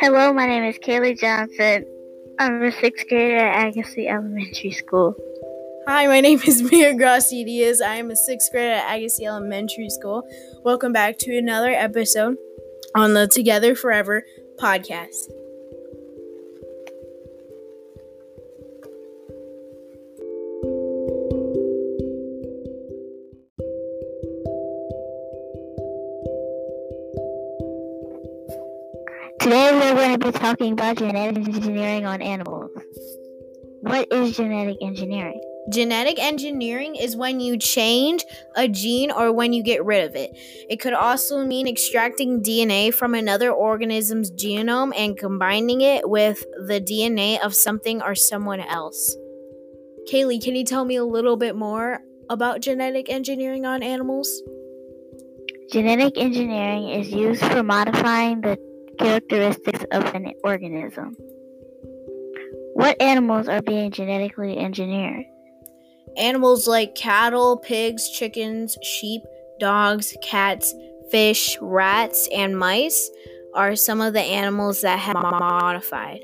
Hello, my name is Kaylee Johnson. I'm a sixth grader at Agassiz Elementary School. Hi, my name is Mia Gracia Diaz. I am a sixth grader at Agassiz Elementary School. Welcome back to another episode on the Together Forever podcast. Today we're going to be talking about genetic engineering on animals. What is genetic engineering? Genetic engineering is when you change a gene or when you get rid of it. It could also mean extracting DNA from another organism's genome and combining it with the DNA of something or someone else. Kaylee, can you tell me a little bit more about genetic engineering on animals? Genetic engineering is used for modifying the characteristics of an organism. What animals are being genetically engineered? Animals like cattle, pigs, chickens, sheep, dogs, cats, fish, rats, and mice are some of the animals that have been modified.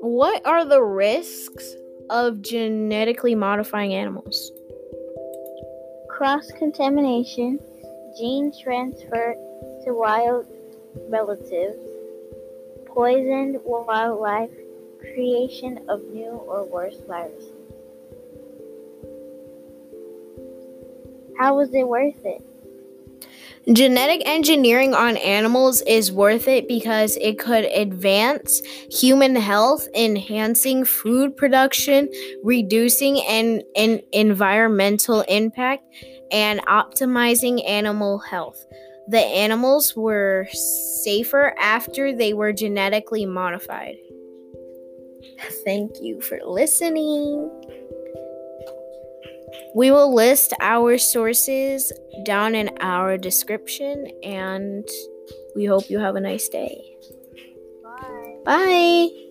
What are the risks of genetically modifying animals? Cross contamination, gene transfer to wild relatives, poisoned wildlife, creation of new or worse viruses. How was it worth it? Genetic engineering on animals is worth it because it could advance human health, enhancing food production, reducing an, an environmental impact, and optimizing animal health. The animals were safer after they were genetically modified. Thank you for listening. We will list our sources down in our description, and we hope you have a nice day. Bye. Bye.